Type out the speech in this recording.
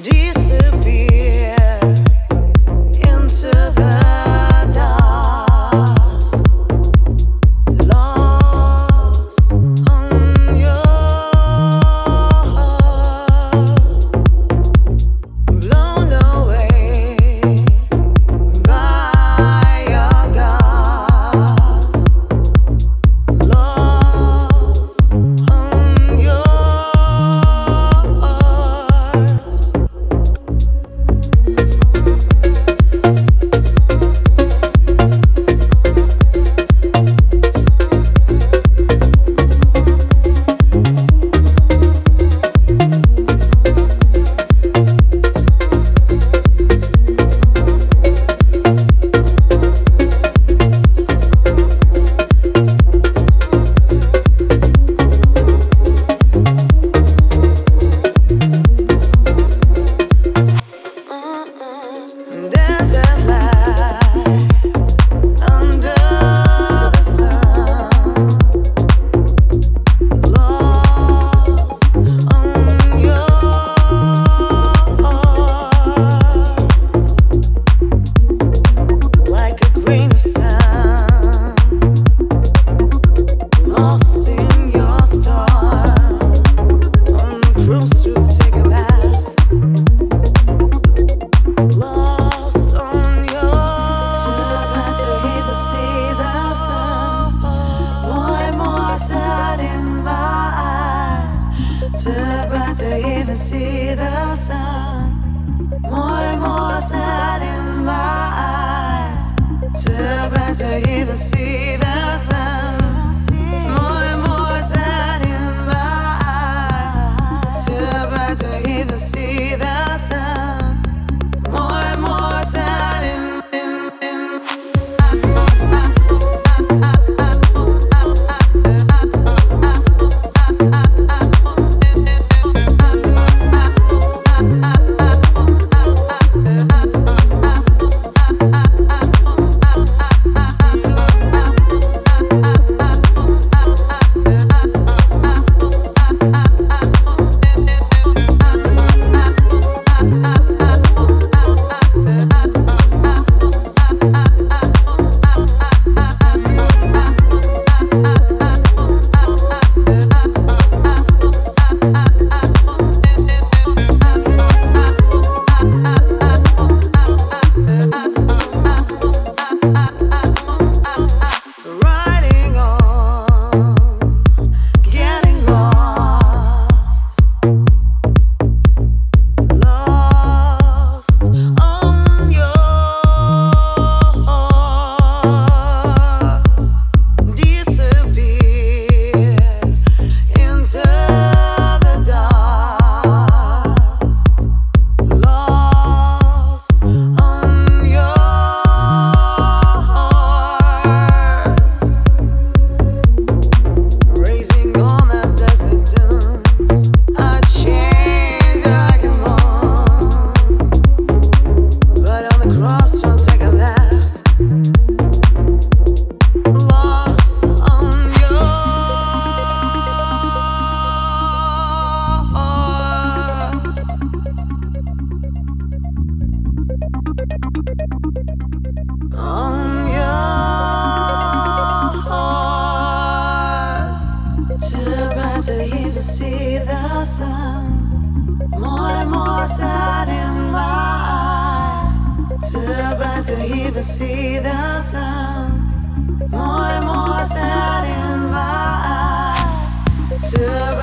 Deep rain see the sun. More and more sad in my eyes. To